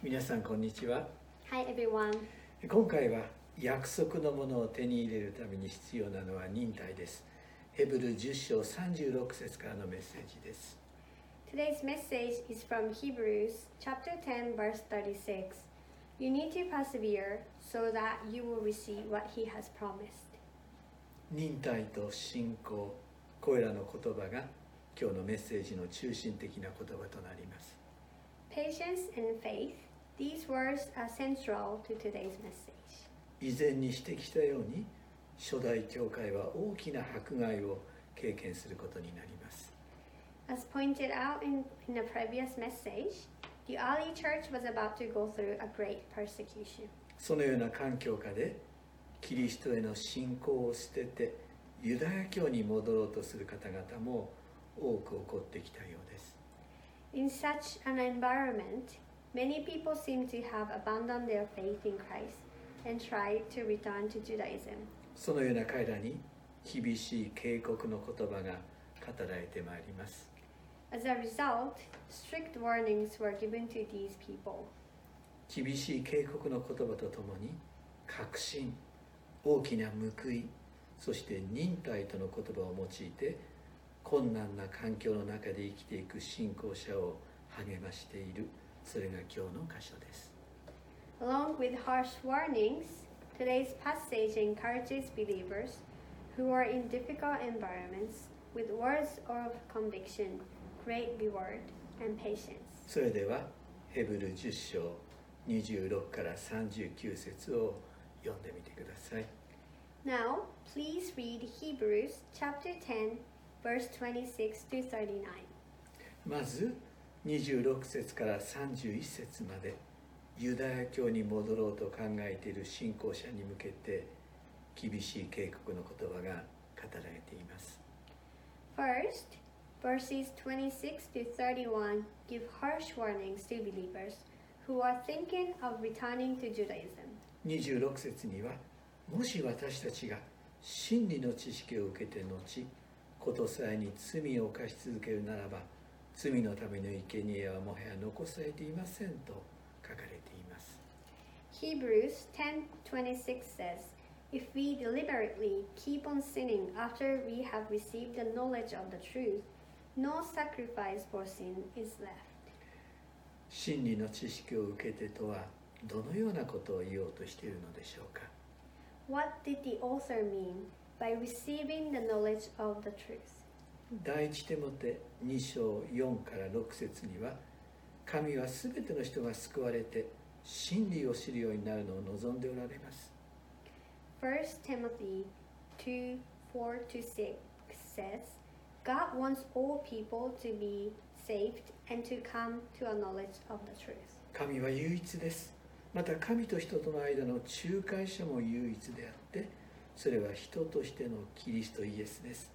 皆さんこんにちは Hi everyone. 今回は約束のものを手に入れるために必要なのは忍耐ですヘブル10章36節からのメッセージです Today's message is from Hebrews chapter 10 verse 36. You need to persevere so that you will receive what he has promised. 忍耐と信仰これらの言葉が今日のメッセージの中心的な言葉となります Patience and faith. These words are central to today's message. 以前に指摘したように初代教会は大きな迫害を経験することになります As pointed out in, in the previous message, the early church was about to go through a great persecution. そのような環境下でキリストへの信仰を捨ててユダヤ教に戻ろうとする方々も多く起こってきたようです In such an environment, many people seem to have abandoned their faith in Christ and tried to return to Judaism. そのような彼らに厳しい警告の言葉が語られてまいります As a result, strict warnings were given to these people. 厳しい警告の言葉とともに確信大きな報いそして忍耐との言葉を用いて困難な環境の中で生きていく信仰者を励ましているそれが今日の箇所です Along with harsh warnings, today's passage encourages believers who are in difficult environments with words of conviction, great reward, and patience. それではヘブル10章26から39節を読んでみてください Now, please read Hebrews chapter 10, verse 26 to 39. まず26節から31節までユダヤ教に戻ろうと考えている信仰者に向けて厳しい警告の言葉が語られています First, verses 26 to 31 give harsh warnings to believers who are thinking of returning to Judaism. 26節にはもし私たちが真理の知識を受けて後ことさえに罪を犯し続けるならば罪のための生贄はもはや残されていませんと書かれています Hebrews 10:26 says, "If we deliberately keep on sinning after we have received the knowledge of the truth, no sacrifice for sin is left." 真理の知識を受けてとはどのようなことを言おうとしているのでしょうか What did the author mean by receiving the knowledge of the truth? 第一テモテ2章4から6節には神はすべての人が救われて真理を知るようになるのを望んでおられます。1 Timothy 2 4 to 6 says, God wants all people to be saved and to come to a knowledge of the truth. 神は唯一です。また神と人との間の仲介者も唯一であってそれは人としてのキリストイエスです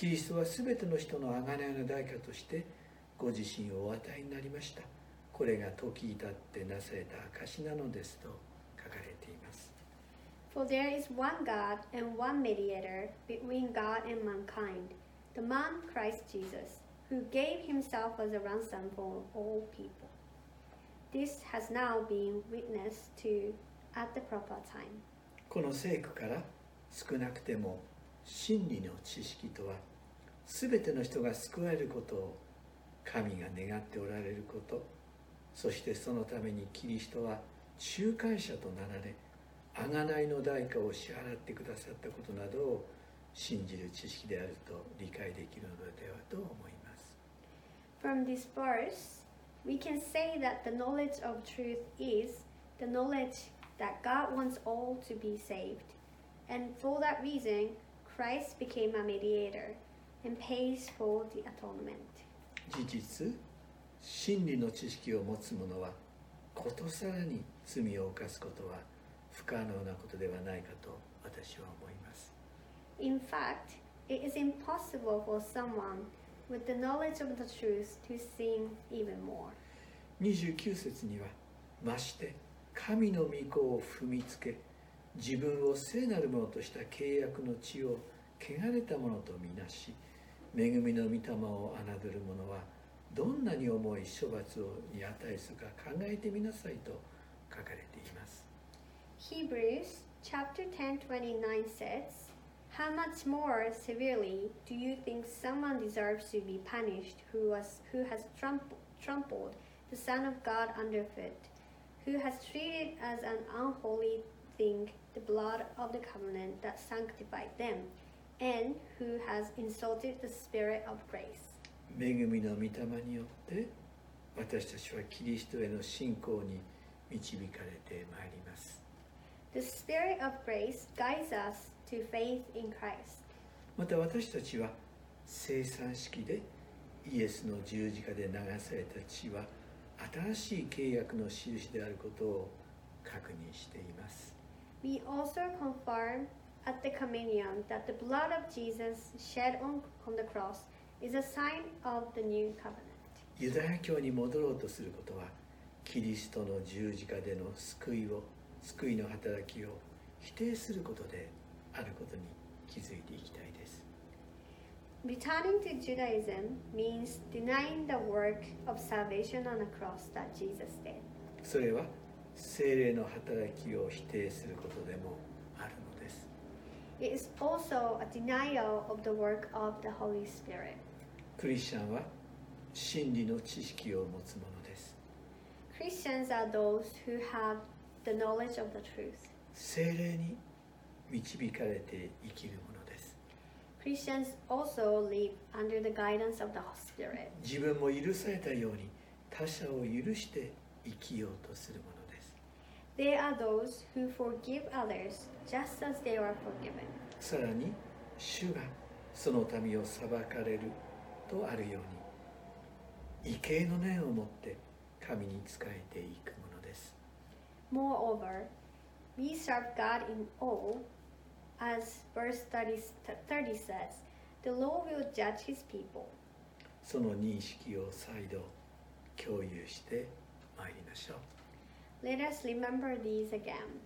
キリストはすべての人の贖いの代価としてご自身をお与えになりましたこれが時至ってなされた証なのですと書かれています For there is one God and one mediator between God and mankind, the man Christ Jesus, who gave himself as a ransom for all people. This has now been witnessed to at the proper time. この聖句から少なくても真理の知識とは全ての人が救われることを神が願っておられることそしてそのためにキリストは仲介者となられ贖いの代価を支払ってくださったことなどを信じる知識であると理解できるのではと思います From this verse, we can say that the knowledge of truth is the knowledge that God wants all to be saved. And for that reason, Christ became a mediator and pays for the atonement. 事実真理の知識を持つ者はことさらに罪を犯すことは不可能なことではないかと私は思います In fact, it is impossible for someone with the knowledge of the truth to sin even more. 29節にはまして神の御子を踏みつけ自分を聖なるものとした契約の地を汚れたものとみなし恵みの御霊を侮る者はどんなに重い処罰をに値するか考えてみなさいと書かれています Hebrews chapter 10 29 says, How much more severely do you think someone deserves to be punished who, was, who has tramp- trampled the Son of God underfoot, who has treated as an unholy thing the blood of the covenant that sanctified them, and who has insulted the Spirit of grace? 恵みの御霊によって私たちはキリストへの信仰に導かれてまいります The Spirit of grace guides us to faith in Christ. また私たちは生産式でイエスの十字架で流された血は新しい契約の印であることを確認しています We also confirm at the communion that the blood of Jesus shed on, on the cross is a sign of the new covenant. ユダヤ教に戻ろうとすることはキリストの十字架での救いを救いの働きを否定することであることに気づいていきたいです Returning to Judaism means denying the work of salvation on the cross that Jesus did. それは精霊の働きを否定することでも It is also a denial of the work of the Holy Spirit. クリスチャンは真理の知識を持つものです Christians are those who have the knowledge of the truth. 精霊に導かれて生きるものです Christians also live under the guidance of the Spirit. 自分も許されたように他者を許して生きようとするもの They are those who forgive others just as they are forgiven. さらに主がその民を裁かれるとあるように畏敬の念を持って神に仕えていくものです Moreover, we serve God in awe, as verse 30, 30 says, the Lord will judge his people. その認識を再度共有してまいりましょう Let us remember these again.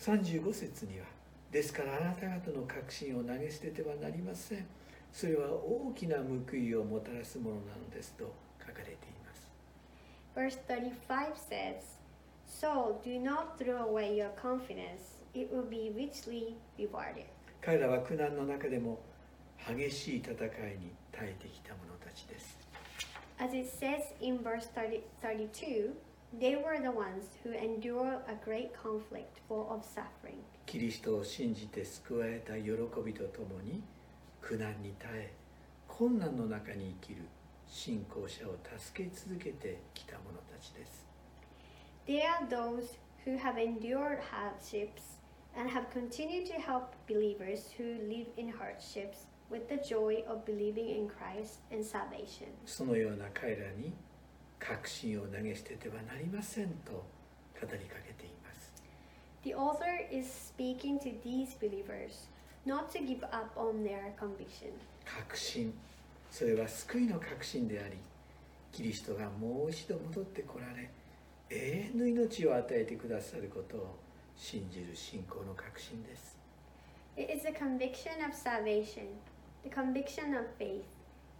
35節にはですからあなた方の確信を投げ捨ててはなりませんそれは大きな報いをもたらすものなのですと書かれています Verse 35 says, So do not throw away your confidence, it will be richly rewarded. 彼らは苦難の中でも激しい戦いに耐えてきた者たちです As it says in verse 30, 32, they were the ones who endured a great conflict full of suffering. キリストを信じて救われた喜びとともに苦難に耐え困難の中に生きる信仰者を助け続けてきた者たちです They are those who have endured hardships and have continued to help believers who live in hardships with the joy of believing in Christ and salvation. そのような彼らに 確信を投げ捨ててはなりませんと語りかけています The author is speaking to these believers not to give up on their conviction. 確信それは救いの確信でありキリストがもう一度戻ってこられ永遠の命を与えてくださることを信じる信仰の確信です It is the conviction of salvation, the conviction of faith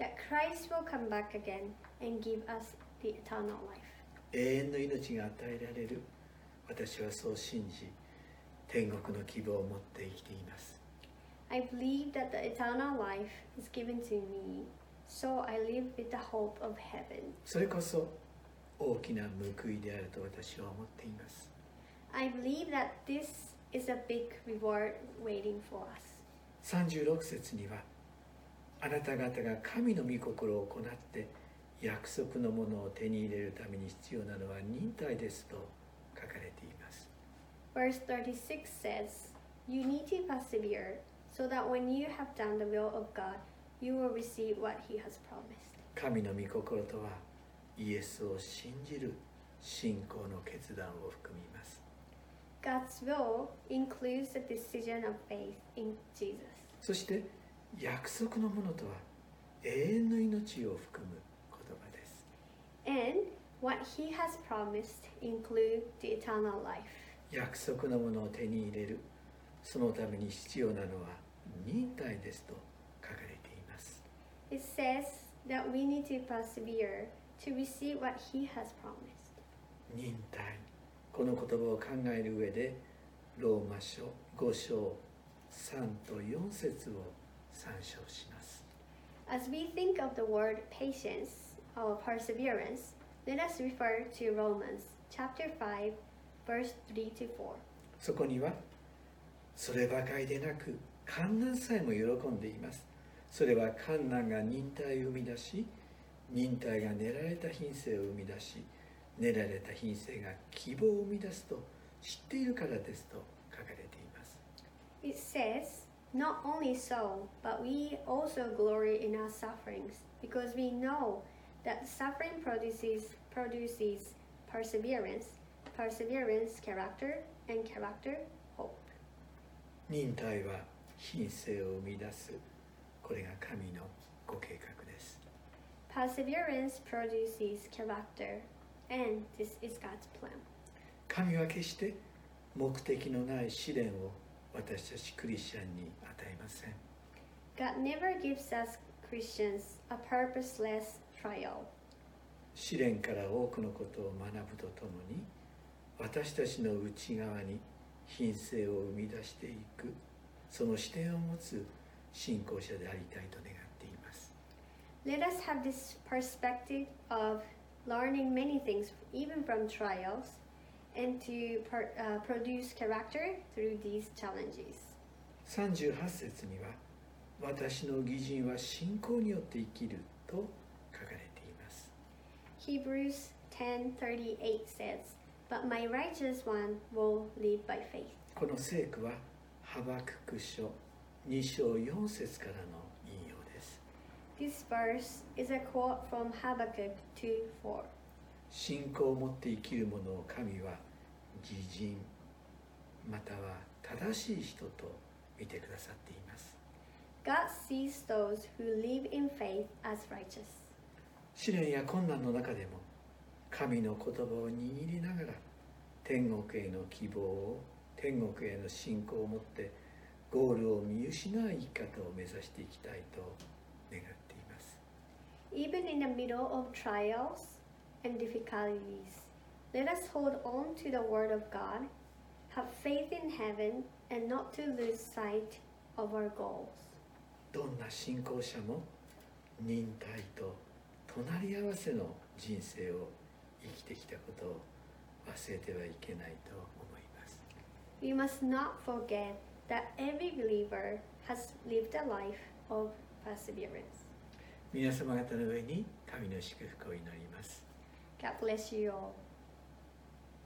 that Christ will come back again and give us the eternal life. 永遠の命が与えられる私はそう信じ天国の希望を持って生きています I believe that the eternal life is given to me, so I live with the hope of heaven. それこそ大きな報いであると私は思っています I believe that this is a big reward waiting for us. 36節にはあなた方が神の御心を行って約束のものを手に入れるために必要なのは忍耐ですと書かれています Verse 36 says, You need to persevere so that when you have done the will of God, you will receive what He has promised. 神の御心とはイエスを信じる信仰の決断を含みます God's will includes the decision of faith in Jesus. そして約束のものとは永遠の命を含む And what He has promised include the eternal life. 約束のものを手に入れるそのために必要なのは忍耐ですと書かれています It says that we need to persevere to receive what He has promised. 忍耐この言葉を考える上でローマ書5章3と4節を参照します As we think of the word patience or perseverance, let us refer to Romans chapter 5, verse 3 to 4. そこにはそればかりでなく観難さえも喜んでいますそれは観難が忍耐を生み出し忍耐が練られた品性を生み出し練られた品性が希望を生み出すと知っているからですと書かれています It says, Not only so, but we also glory in our sufferings, because we know that suffering produces produces perseverance, perseverance character, and character hope. 忍耐は品性を生み出すこれが神のご計画です Perseverance produces character, and this is God's plan. 神は決して目的のない試練を私たちクリスチャンに与えません God never gives us Christians a purposeless trial. 試練から多くのことを学ぶとともに私たちの内側に品性を生み出していくその視点を持つ信仰者でありたいと願っています Let us have this perspective of learning many things, even from trials, and to per, uh, produce character through these challenges. 38節には私の義人は信仰によって生きると Hebrews 10:38 says, "But my righteous one will live by faith." この聖句はハバクク書2章4節からの引用です This verse is a quote from Habakkuk 2:4. 信仰を持って生きる者を神は義人または正しい人と見てくださっています God sees those who live in faith as righteous. 試練や困難の中でも神の言葉を握りながら天国への希望を天国への信仰を持ってゴールを見失う生き方を目指していきたいと願っています Even in the middle of trials and difficulties, let us hold on to the Word of God, have faith in heaven, and not to lose sight of our goals. どんな信仰者も忍耐と隣り合わせの人生を生きてきたことを忘れてはいけないと思います We must not forget that every believer has lived a life of perseverance. 皆様方の上に神の祝福を祈ります God bless you all.